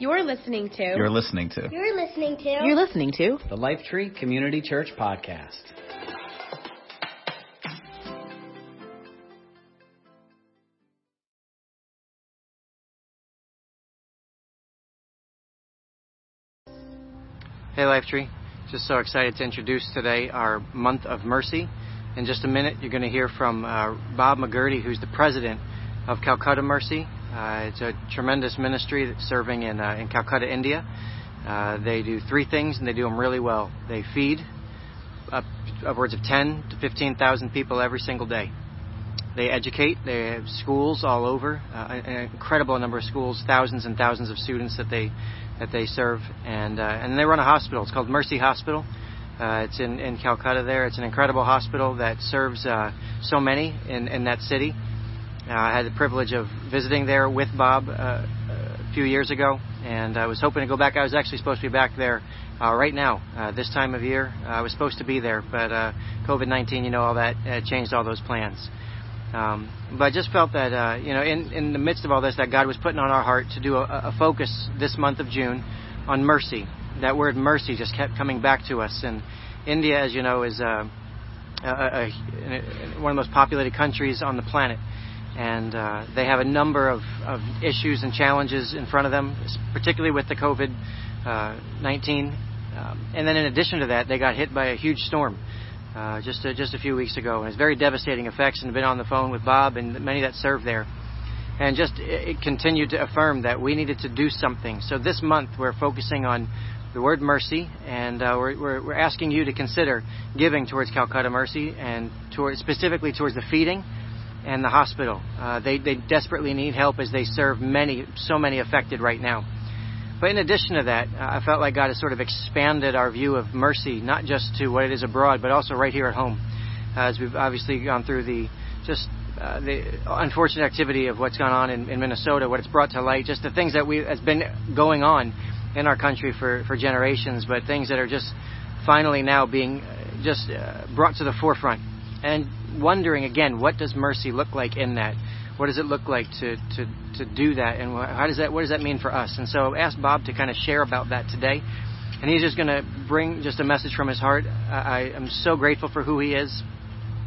You're listening to. You're listening to. You're listening to. You're listening to. The Lifetree Community Church Podcast. Hey Lifetree, just so excited to introduce today our month of mercy. In just a minute, you're going to hear from uh, Bob McGurty, who's the president of Calcutta Mercy. Uh, it's a tremendous ministry serving in, uh, in Calcutta, India. Uh, they do three things and they do them really well. They feed up, upwards of 10 to 15,000 people every single day. They educate. They have schools all over, uh, an incredible number of schools, thousands and thousands of students that they that they serve, and uh, and they run a hospital. It's called Mercy Hospital. Uh, it's in, in Calcutta there. It's an incredible hospital that serves so many in, in that city. Uh, I had the privilege of visiting there with Bob uh, a few years ago, and I was hoping to go back. I was actually supposed to be back there uh, right now, this time of year. I was supposed to be there, but uh, COVID-19, you know, all that changed all those plans. Um, but I just felt that, uh, you know, in, in the midst of all this, that God was putting on our heart to do a, a focus this month of June on mercy. That word mercy just kept coming back to us. And India, as you know, is uh, a, a, one of the most populated countries on the planet. And uh, they have a number of, of issues and challenges in front of them, particularly with the COVID uh, 19. Um, and then in addition to that, they got hit by a huge storm uh, just a, just a few weeks ago, and it's very devastating effects. And been on the phone with Bob and many that serve there, and just it, it continued to affirm that we needed to do something. So this month we're focusing on the word mercy, and uh, we're, we're, we're asking you to consider giving towards Calcutta Mercy and towards, specifically towards the feeding and the hospital. Uh, they they desperately need help as they serve many so many affected right now. But in addition to that, I felt like God has sort of expanded our view of mercy, not just to what it is abroad, but also right here at home. As we've obviously gone through the just uh, the unfortunate activity of what's gone on in, in, Minnesota, what it's brought to light, just the things that we has been going on in our country for, for generations, but things that are just finally now being uh, just uh, brought to the forefront. And wondering again, what does mercy look like in that? what does it look like to, to, to do that? And how does that what does that mean for us? And so ask bob to kind of share about that today. And he's just going to bring just a message from his heart. I, I am so grateful for who he is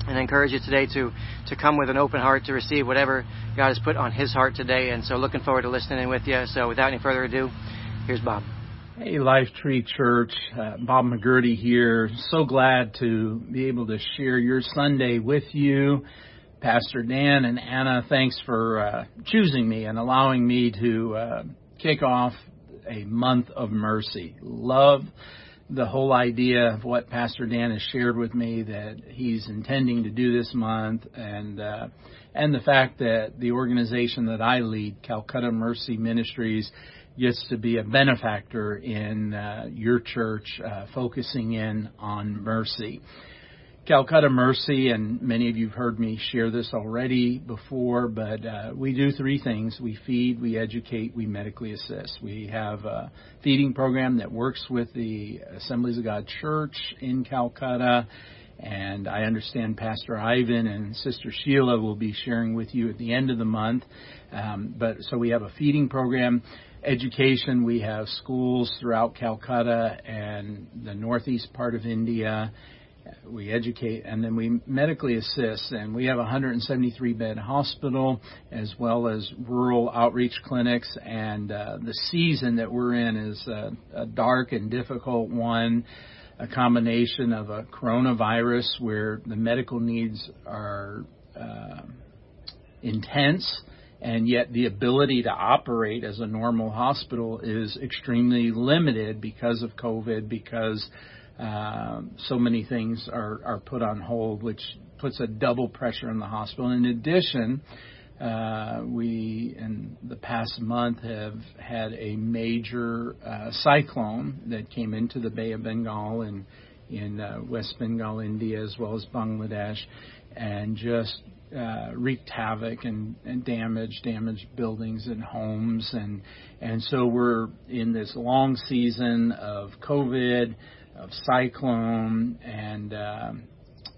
and I encourage you today to to come with an open heart to receive whatever god has put on his heart today. And so looking forward to listening with you. So without any further ado here's bob Hey, Life Tree Church, uh, Bob McGurty here. So glad to be able to share your Sunday with you. Pastor Dan and Anna, thanks for uh, choosing me and allowing me to uh, kick off a month of mercy. Love the whole idea of what Pastor Dan has shared with me that he's intending to do this month, and uh, and the fact that the organization that I lead, Calcutta Mercy Ministries, gets to be a benefactor in uh, your church, uh, focusing in on mercy. Calcutta Mercy, and many of you have heard me share this already before, but uh, we do three things. We feed, we educate, we medically assist. We have a feeding program that works with the Assemblies of God Church in Calcutta, and I understand Pastor Ivan and Sister Sheila will be sharing with you at the end of the month. Um, but so we have a feeding program education. We have schools throughout Calcutta and the northeast part of India we educate and then we medically assist and we have a 173 bed hospital as well as rural outreach clinics and uh, the season that we're in is a, a dark and difficult one a combination of a coronavirus where the medical needs are uh, intense and yet the ability to operate as a normal hospital is extremely limited because of COVID because um, so many things are, are put on hold, which puts a double pressure on the hospital. In addition, uh, we in the past month have had a major uh, cyclone that came into the Bay of Bengal and in uh, West Bengal, India, as well as Bangladesh, and just uh, wreaked havoc and, and damage, damaged buildings and homes, and and so we're in this long season of COVID of cyclone and uh,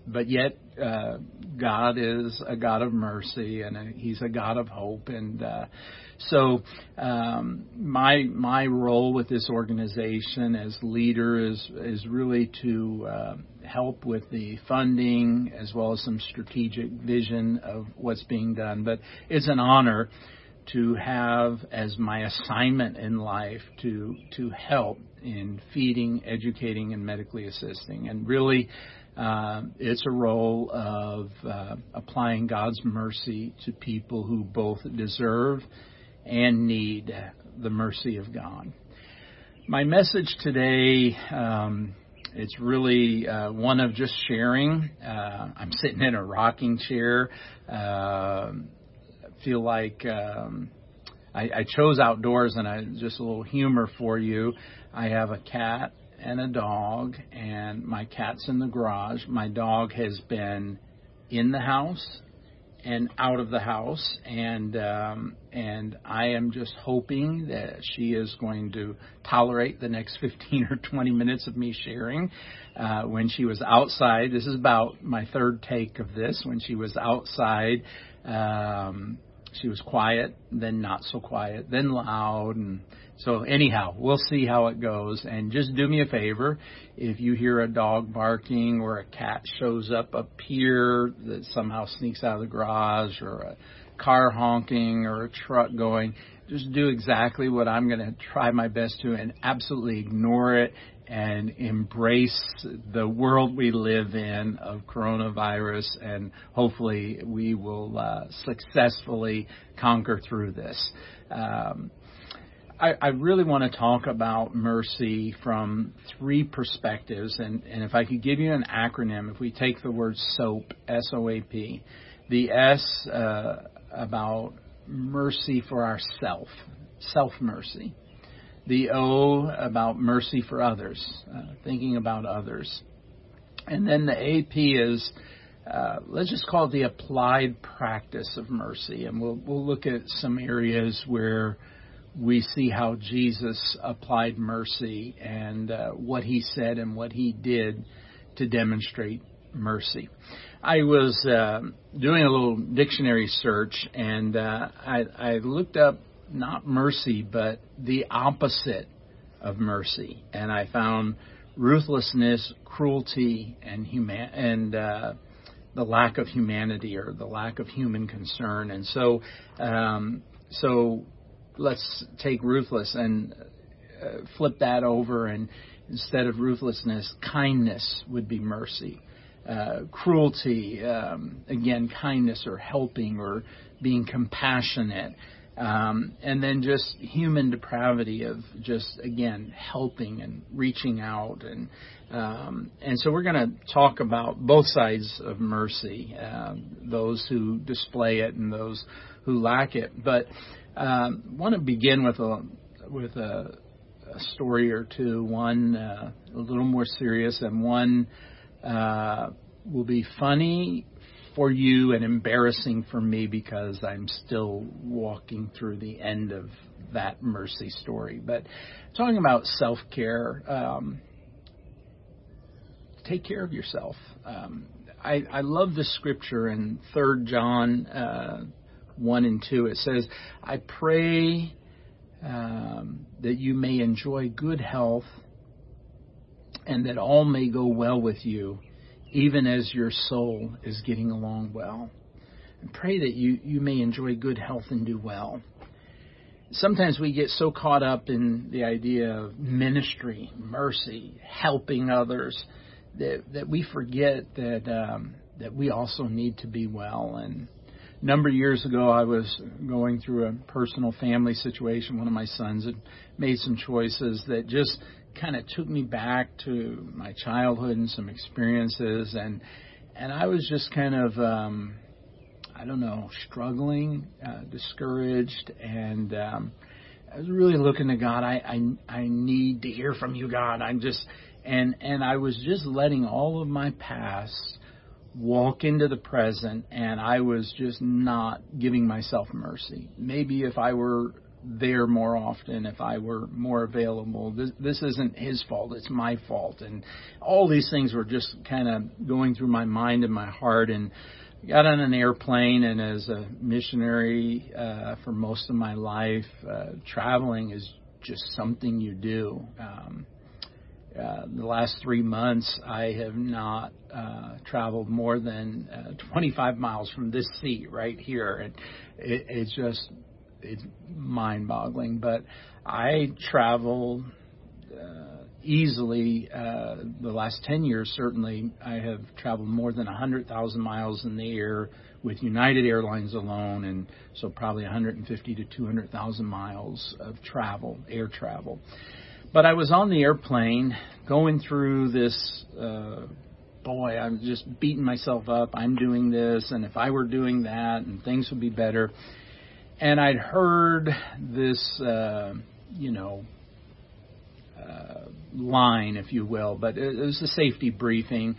but yet uh, God is a God of mercy and a, He's a God of hope. And uh, So um, my my role with this organization as leader is is really to uh, help with the funding as well as some strategic vision of what's being done. But it's an honor to have as my assignment in life to to help in feeding, educating, and medically assisting, and really. Uh, it's a role of uh, applying God's mercy to people who both deserve and need the mercy of God. My message today, um, it's really uh, one of just sharing. Uh, I'm sitting in a rocking chair. Uh, feel like um, I, I chose outdoors, and I just a little humor for you. I have a cat and a dog, and my cat's in the garage. My dog has been in the house and out of the house, and um, and I am just hoping that she is going to tolerate the next 15 or 20 minutes of me sharing. Uh, when she was outside, this is about my third take of this. When she was outside, um, she was quiet, then not so quiet, then loud, and so anyhow, we'll see how it goes. And just do me a favor, if you hear a dog barking or a cat shows up up here that somehow sneaks out of the garage or a car honking or a truck going, just do exactly what I'm going to try my best to and absolutely ignore it and embrace the world we live in of coronavirus and hopefully we will uh, successfully conquer through this. Um, I, I, really want to talk about mercy from three perspectives, and, and if I could give you an acronym, if we take the word SOAP, S-O-A-P, the S uh, about mercy for ourself, self-mercy the O about mercy for others, uh, thinking about others. And then the AP is, uh, let's just call it the applied practice of mercy. And we'll, we'll look at some areas where we see how Jesus applied mercy and uh, what he said and what he did to demonstrate mercy. I was uh, doing a little dictionary search and uh, I, I looked up not mercy, but the opposite of mercy. And I found ruthlessness, cruelty, and human and uh, the lack of humanity or the lack of human concern. And so, um, so let's take ruthless and uh, flip that over, and instead of ruthlessness, kindness would be mercy. Uh, cruelty, um, again, kindness or helping or being compassionate. Um, and then just human depravity of just again helping and reaching out and um, and so we're going to talk about both sides of mercy, uh, those who display it and those who lack it. But um, want to begin with a with a, a story or two. One uh, a little more serious, and one uh, will be funny for you and embarrassing for me because I'm still walking through the end of that mercy story. But talking about self care, um, take care of yourself. Um, I, I love the scripture in Third John uh, one and two. It says, "I pray um, that you may enjoy good health, and that all may go well with you." Even as your soul is getting along well. And pray that you, you may enjoy good health and do well. Sometimes we get so caught up in the idea of ministry, mercy, helping others, that, that we forget that, um, that we also need to be well. And a number of years ago, I was going through a personal family situation. One of my sons had made some choices that just kind of took me back to my childhood and some experiences and and I was just kind of um I don't know struggling uh, discouraged and um I was really looking to God I I I need to hear from you God I'm just and and I was just letting all of my past walk into the present and I was just not giving myself mercy. Maybe if I were there more often if I were more available. This, this isn't his fault, it's my fault. And all these things were just kind of going through my mind and my heart. And I got on an airplane, and as a missionary uh, for most of my life, uh, traveling is just something you do. Um, uh, the last three months, I have not uh, traveled more than uh, 25 miles from this seat right here, and it, it's just it's mind-boggling. But I travel uh, easily. Uh, the last 10 years, certainly, I have traveled more than a 100,000 miles in the air with United Airlines alone, and so probably 150 to 200,000 miles of travel, air travel. But I was on the airplane going through this. Uh, boy, I'm just beating myself up. I'm doing this, and if I were doing that, and things would be better. And I'd heard this, uh, you know, uh, line, if you will, but it was a safety briefing,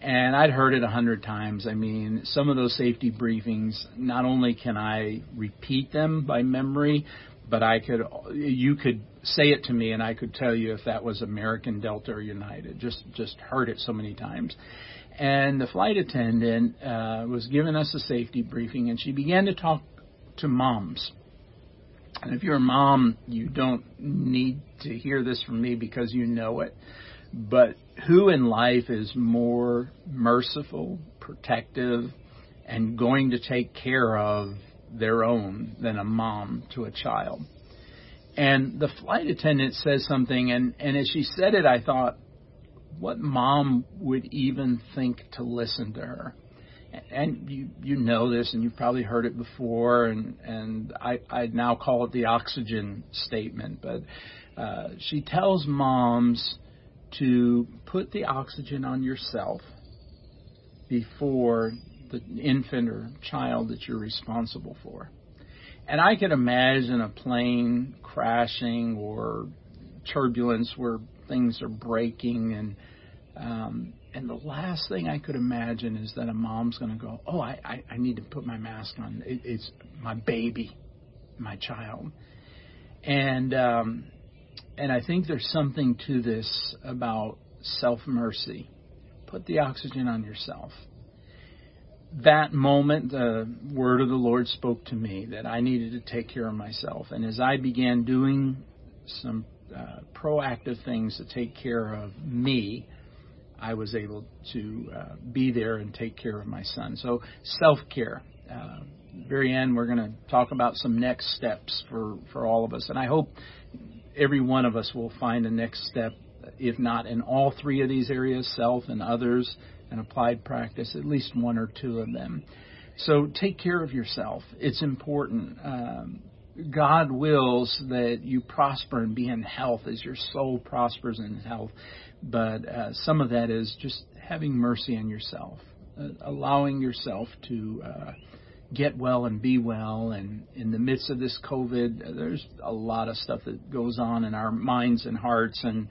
and I'd heard it a hundred times. I mean, some of those safety briefings, not only can I repeat them by memory, but I could, you could say it to me, and I could tell you if that was American Delta or United. Just just heard it so many times. And the flight attendant uh, was giving us a safety briefing, and she began to talk to moms. And if you're a mom, you don't need to hear this from me because you know it. But who in life is more merciful, protective, and going to take care of their own than a mom to a child? And the flight attendant says something, and, and as she said it, I thought, what mom would even think to listen to her? And you you know this, and you've probably heard it before, and and I I now call it the oxygen statement. But uh, she tells moms to put the oxygen on yourself before the infant or child that you're responsible for. And I can imagine a plane crashing or turbulence where things are breaking and um, and the last thing I could imagine is that a mom's going to go, "Oh, I, I, I need to put my mask on. It, it's my baby, my child," and um, and I think there's something to this about self mercy. Put the oxygen on yourself that moment, the word of the Lord spoke to me that I needed to take care of myself. And as I began doing some uh, proactive things to take care of me, I was able to uh, be there and take care of my son. So, self care. Uh, very end, we're going to talk about some next steps for, for all of us. And I hope every one of us will find a next step, if not in all three of these areas self and others and applied practice, at least one or two of them. So take care of yourself. It's important. Um, God wills that you prosper and be in health as your soul prospers in health. But uh, some of that is just having mercy on yourself, uh, allowing yourself to uh, get well and be well. And in the midst of this COVID, there's a lot of stuff that goes on in our minds and hearts. And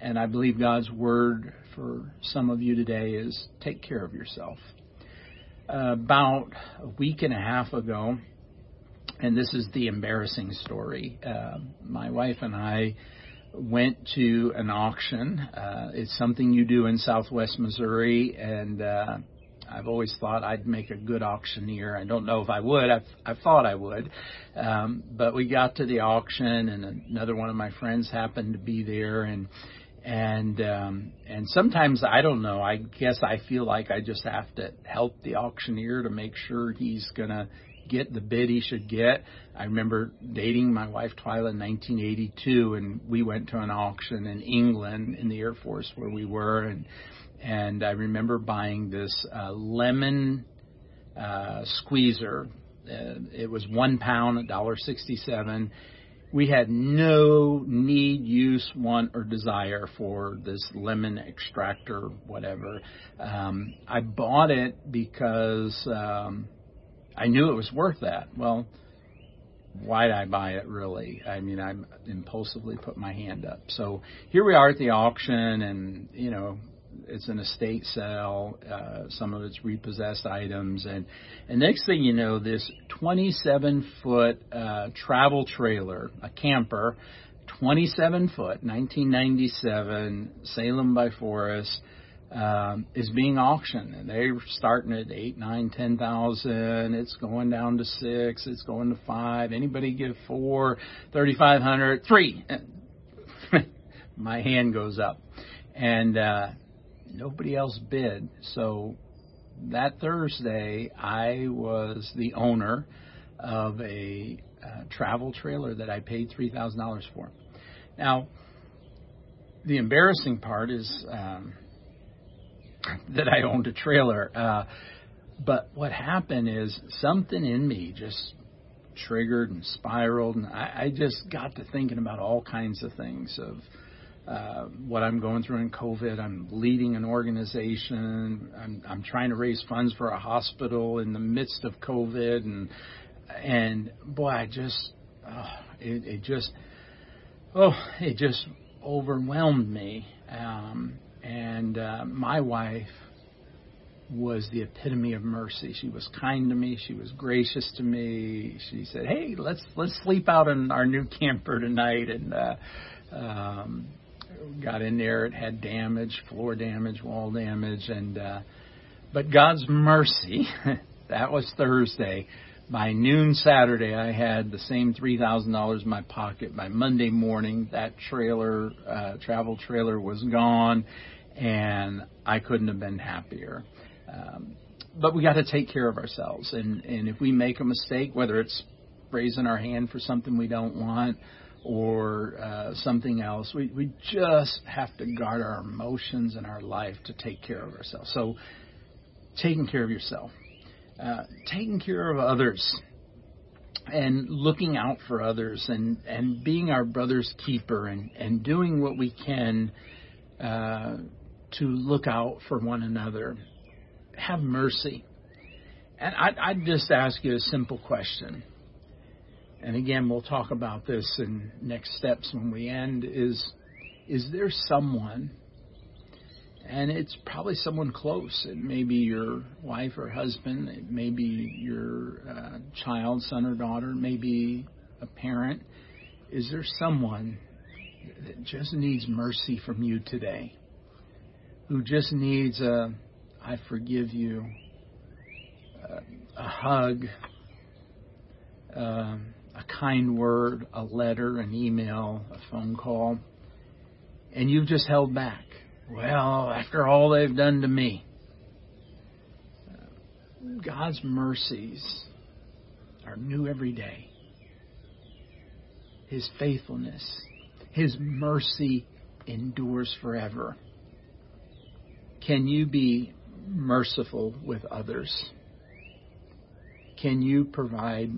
and I believe God's word for some of you today is take care of yourself. Uh, about a week and a half ago, and this is the embarrassing story, uh, my wife and I went to an auction. Uh, it's something you do in southwest Missouri, and uh, I've always thought I'd make a good auctioneer. I don't know if I would. I thought I would. Um, but we got to the auction, and another one of my friends happened to be there, and and um, and sometimes I don't know. I guess I feel like I just have to help the auctioneer to make sure he's gonna get the bid he should get. I remember dating my wife Twyla in 1982, and we went to an auction in England in the Air Force where we were, and and I remember buying this uh, lemon uh, squeezer. Uh, it was one pound, a dollar sixty-seven we had no need, use, want, or desire for this lemon extractor, whatever. Um, I bought it because um, I knew it was worth that. Well, why'd I buy it really? I mean, I impulsively put my hand up. So here we are at the auction, and you know, it's an estate sale. Uh, some of it's repossessed items, and and next thing you know, this 27 foot uh, travel trailer, a camper, 27 foot, 1997, Salem by Forest, um, is being auctioned, and they're starting at eight, nine, ten thousand. It's going down to six. It's going to five. Anybody give four, thirty-five hundred, three. My hand goes up, and uh, nobody else bid. So that Thursday, I was the owner of a uh, travel trailer that I paid three thousand dollars for. Now, the embarrassing part is um, that I owned a trailer. Uh, but what happened is something in me just triggered and spiraled, and I, I just got to thinking about all kinds of things of uh, what I'm going through in COVID. I'm leading an organization. I'm, I'm trying to raise funds for a hospital in the midst of COVID, and and boy, I just oh, it, it just oh it just overwhelmed me. Um, and uh, my wife was the epitome of mercy. She was kind to me. She was gracious to me. She said, "Hey, let's let's sleep out in our new camper tonight." And uh, um, got in there. It had damage, floor damage, wall damage, and uh, but God's mercy. that was Thursday. By noon Saturday, I had the same three thousand dollars in my pocket. By Monday morning, that trailer, uh, travel trailer, was gone, and I couldn't have been happier. Um, but we got to take care of ourselves, and and if we make a mistake, whether it's raising our hand for something we don't want or uh, something else, we we just have to guard our emotions and our life to take care of ourselves. So, taking care of yourself uh, taking care of others and looking out for others and, and being our brother's keeper and, and doing what we can uh, to look out for one another. Have mercy. And I, I'd just ask you a simple question. And again, we'll talk about this in next steps when we end. Is is there someone and it's probably someone close. It may be your wife or husband. It may be your uh, child, son or daughter. It may be a parent. Is there someone that just needs mercy from you today? Who just needs a, I forgive you, a, a hug, uh, a kind word, a letter, an email, a phone call, and you've just held back well, after all they've done to me, God's mercies are new every day. His faithfulness, His mercy endures forever. Can you be merciful with others? Can you provide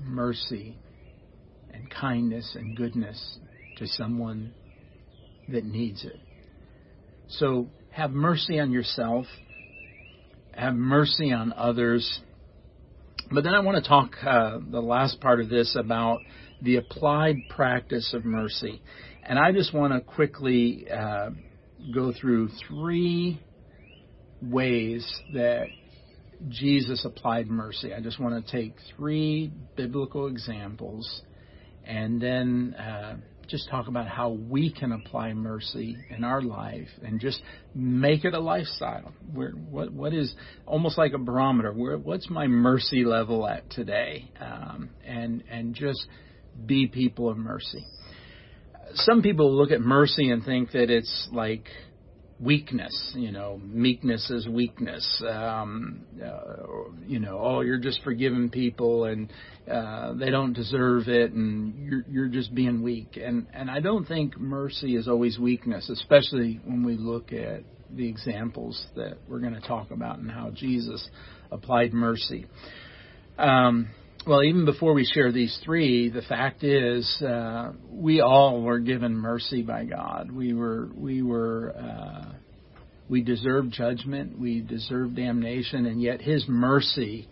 mercy and kindness and goodness to someone that needs it? So have mercy on yourself, have mercy on others. But then I want to talk uh, the last part of this about the applied practice of mercy. And I just want to quickly uh, go through three ways that Jesus applied mercy. I just want to take three biblical examples and then uh, just talk about how we can apply mercy in our life and just make it a lifestyle. Where what what is almost like a barometer? Where what's my mercy level at today? Um, and and just be people of mercy. Some people look at mercy and think that it's like weakness. You know, meekness is weakness. Um, uh, you know, oh, you're just forgiving people and uh, they don't deserve it, and you're you're just being weak. And and I don't think mercy is always weakness, especially when we look at the examples that we're going to talk about and how Jesus applied mercy. Um, well, even before we share these three, the fact is uh, we all were given mercy by God. We were we were uh, we deserved judgment, we deserved damnation, and yet His mercy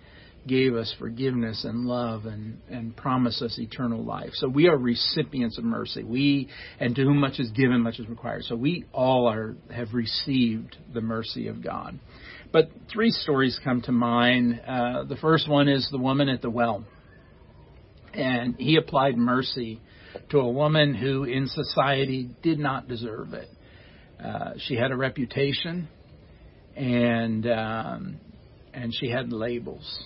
gave us forgiveness and love and, and promised us eternal life. So we are recipients of mercy. We and to whom much is given, much is required. So we all are have received the mercy of God. But three stories come to mind. Uh, the first one is the woman at the well. And he applied mercy to a woman who in society did not deserve it. Uh, she had a reputation. and um, and she had labels.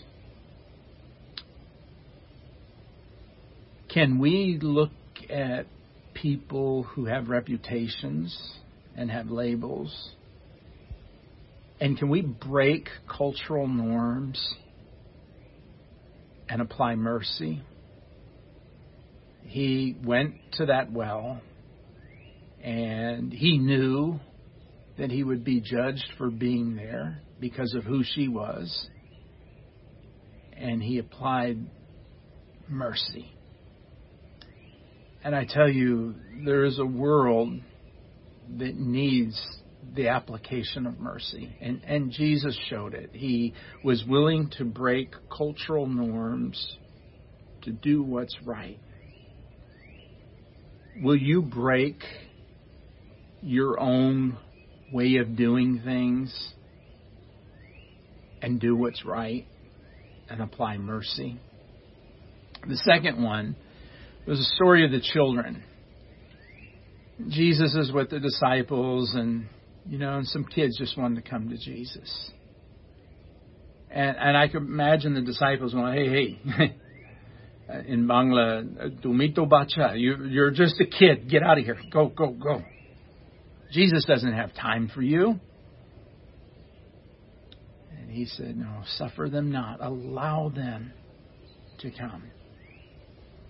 Can we look at people who have reputations and have labels? And can we break cultural norms and apply mercy? He went to that well and he knew that he would be judged for being there because of who she was. And he applied mercy. And I tell you, there is a world that needs the application of mercy. And, and Jesus showed it. He was willing to break cultural norms to do what's right. Will you break your own way of doing things and do what's right and apply mercy? The second one was the story of the children. Jesus is with the disciples, and you know, and some kids just wanted to come to Jesus. And and I could imagine the disciples going, "Hey, hey." In Bangla, Tumito Bacha, you, you're just a kid. Get out of here. Go, go, go. Jesus doesn't have time for you. And he said, No, suffer them not. Allow them to come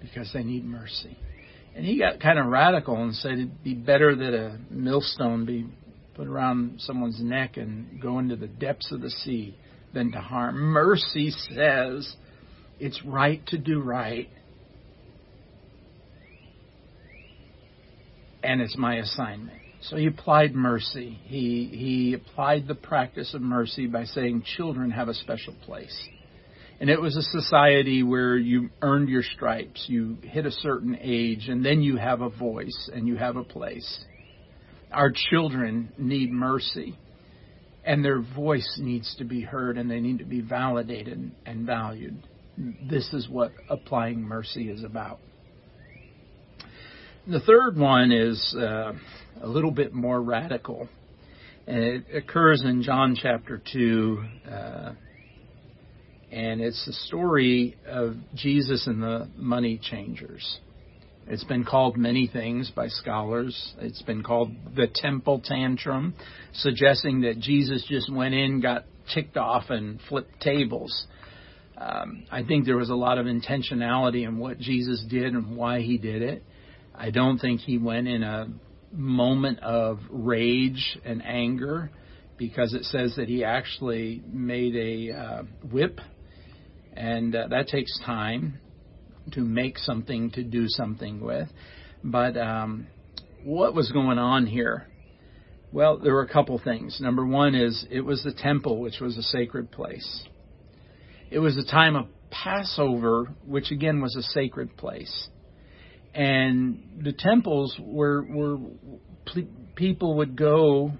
because they need mercy. And he got kind of radical and said it'd be better that a millstone be put around someone's neck and go into the depths of the sea than to harm. Mercy says it's right to do right. And it's my assignment. So he applied mercy. He, he applied the practice of mercy by saying children have a special place. And it was a society where you earned your stripes. You hit a certain age, and then you have a voice and you have a place. Our children need mercy, and their voice needs to be heard, and they need to be validated and valued. This is what applying mercy is about. The third one is uh, a little bit more radical, and it occurs in John chapter 2. Uh, and it's the story of Jesus and the money changers. It's been called many things by scholars. It's been called the temple tantrum, suggesting that Jesus just went in, got ticked off, and flipped tables. Um, I think there was a lot of intentionality in what Jesus did and why he did it. I don't think he went in a moment of rage and anger because it says that he actually made a uh, whip and uh, that takes time to make something to do something with. But um, what was going on here? Well, there were a couple things. Number one is it was the temple, which was a sacred place. It was the time of Passover, which again was a sacred place. And the temples were were people would go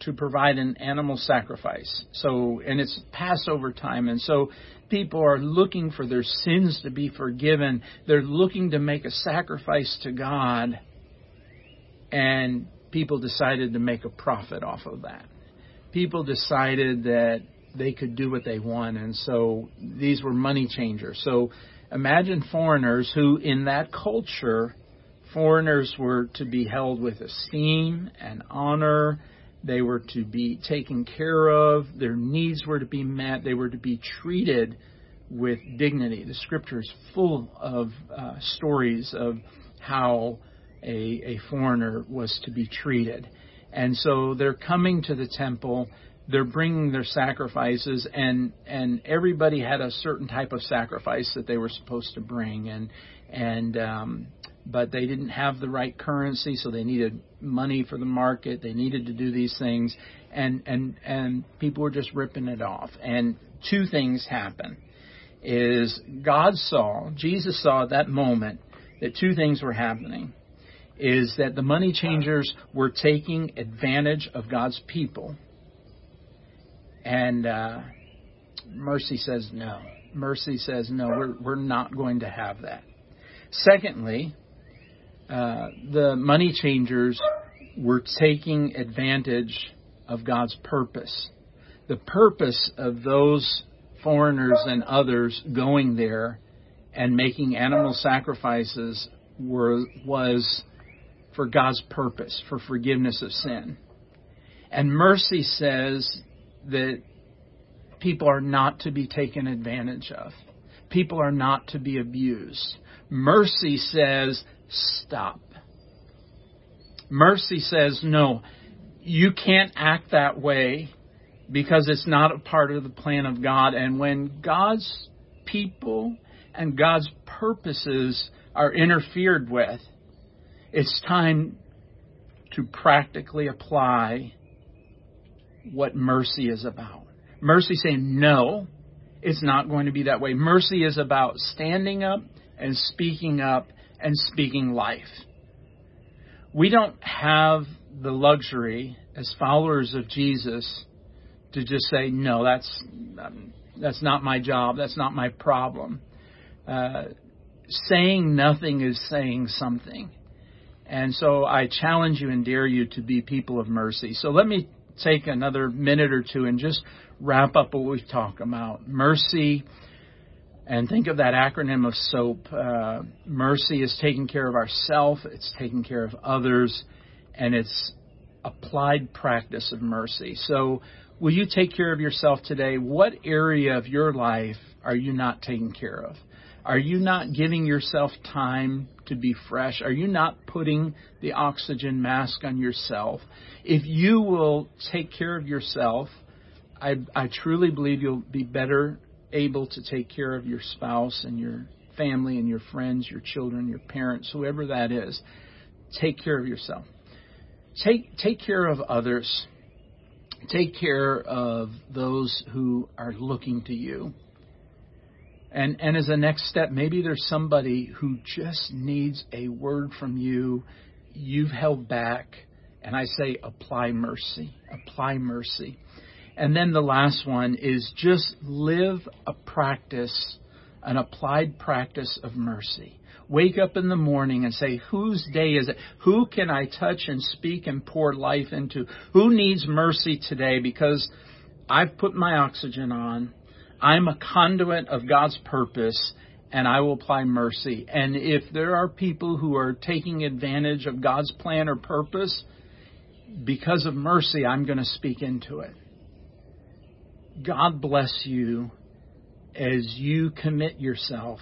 to provide an animal sacrifice. So, and it's Passover time, and so people are looking for their sins to be forgiven. They're looking to make a sacrifice to God, and people decided to make a profit off of that. People decided that they could do what they want, and so these were money changers. So, imagine foreigners who, in that culture, foreigners were to be held with esteem and honor they were to be taken care of. Their needs were to be met. They were to be treated with dignity. The scripture is full of uh, stories of how a, a foreigner was to be treated. And so they're coming to the temple. They're bringing their sacrifices, and and everybody had a certain type of sacrifice that they were supposed to bring, and and um, but they didn't have the right currency, so they needed money for the market. They needed to do these things, and and and people were just ripping it off. And two things happen: is God saw, Jesus saw at that moment that two things were happening. Is that the money changers were taking advantage of God's people, and uh, mercy says no. Mercy says no. We're we're not going to have that. Secondly, uh, the money changers were taking advantage of God's purpose The purpose of those foreigners and others going there and making animal sacrifices were, was for God's purpose, for forgiveness of sin. And mercy says that people are not to be taken advantage of. People are not to be abused. Mercy says, stop. Mercy says, no, you can't act that way because it's not a part of the plan of God. And when God's people and God's purposes are interfered with, it's time to practically apply what mercy is about. Mercy saying, no, it's not going to be that way. Mercy is about standing up and speaking up and speaking life. We don't have the luxury as followers of Jesus to just say, no, that's, that's not my job. That's not my problem. Uh, saying nothing is saying something. And so I challenge you and dare you to be people of mercy. So let me take another minute or two and just wrap up what we've talked about. Mercy, and think of that acronym of SOAP. Uh, mercy is taking care of ourself, it's taking care of others, and it's applied practice of mercy. So, will you take care of yourself today? What area of your life are you not taking care of? Are you not giving yourself time to be fresh? Are you not putting the oxygen mask on yourself? If you will take care of yourself, I, I truly believe you'll be better able to take care of your spouse and your family and your friends, your children, your parents, whoever that is. Take care of yourself. Take take care of others. Take care of those who are looking to you. And, and as a next step, maybe there's somebody who just needs a word from you. You've held back. And I say, apply mercy. Apply mercy. And then the last one is just live a practice, an applied practice of mercy. Wake up in the morning and say, whose day is it? Who can I touch and speak and pour life into? Who needs mercy today? Because I've put my oxygen on. I'm a conduit of God's purpose and I will apply mercy. And if there are people who are taking advantage of God's plan or purpose, because of mercy, I'm going to speak into it. God bless you as you commit yourself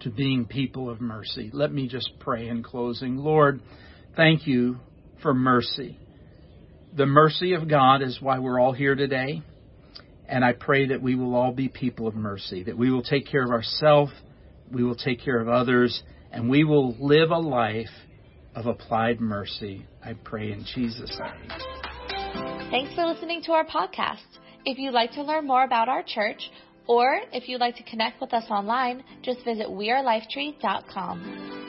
to being people of mercy. Let me just pray in closing. Lord, thank you for mercy. The mercy of God is why we're all here today. And I pray that we will all be people of mercy, that we will take care of ourselves, we will take care of others, and we will live a life of applied mercy. I pray in Jesus' name. Thanks for listening to our podcast. If you'd like to learn more about our church, or if you'd like to connect with us online, just visit wearelifetree.com.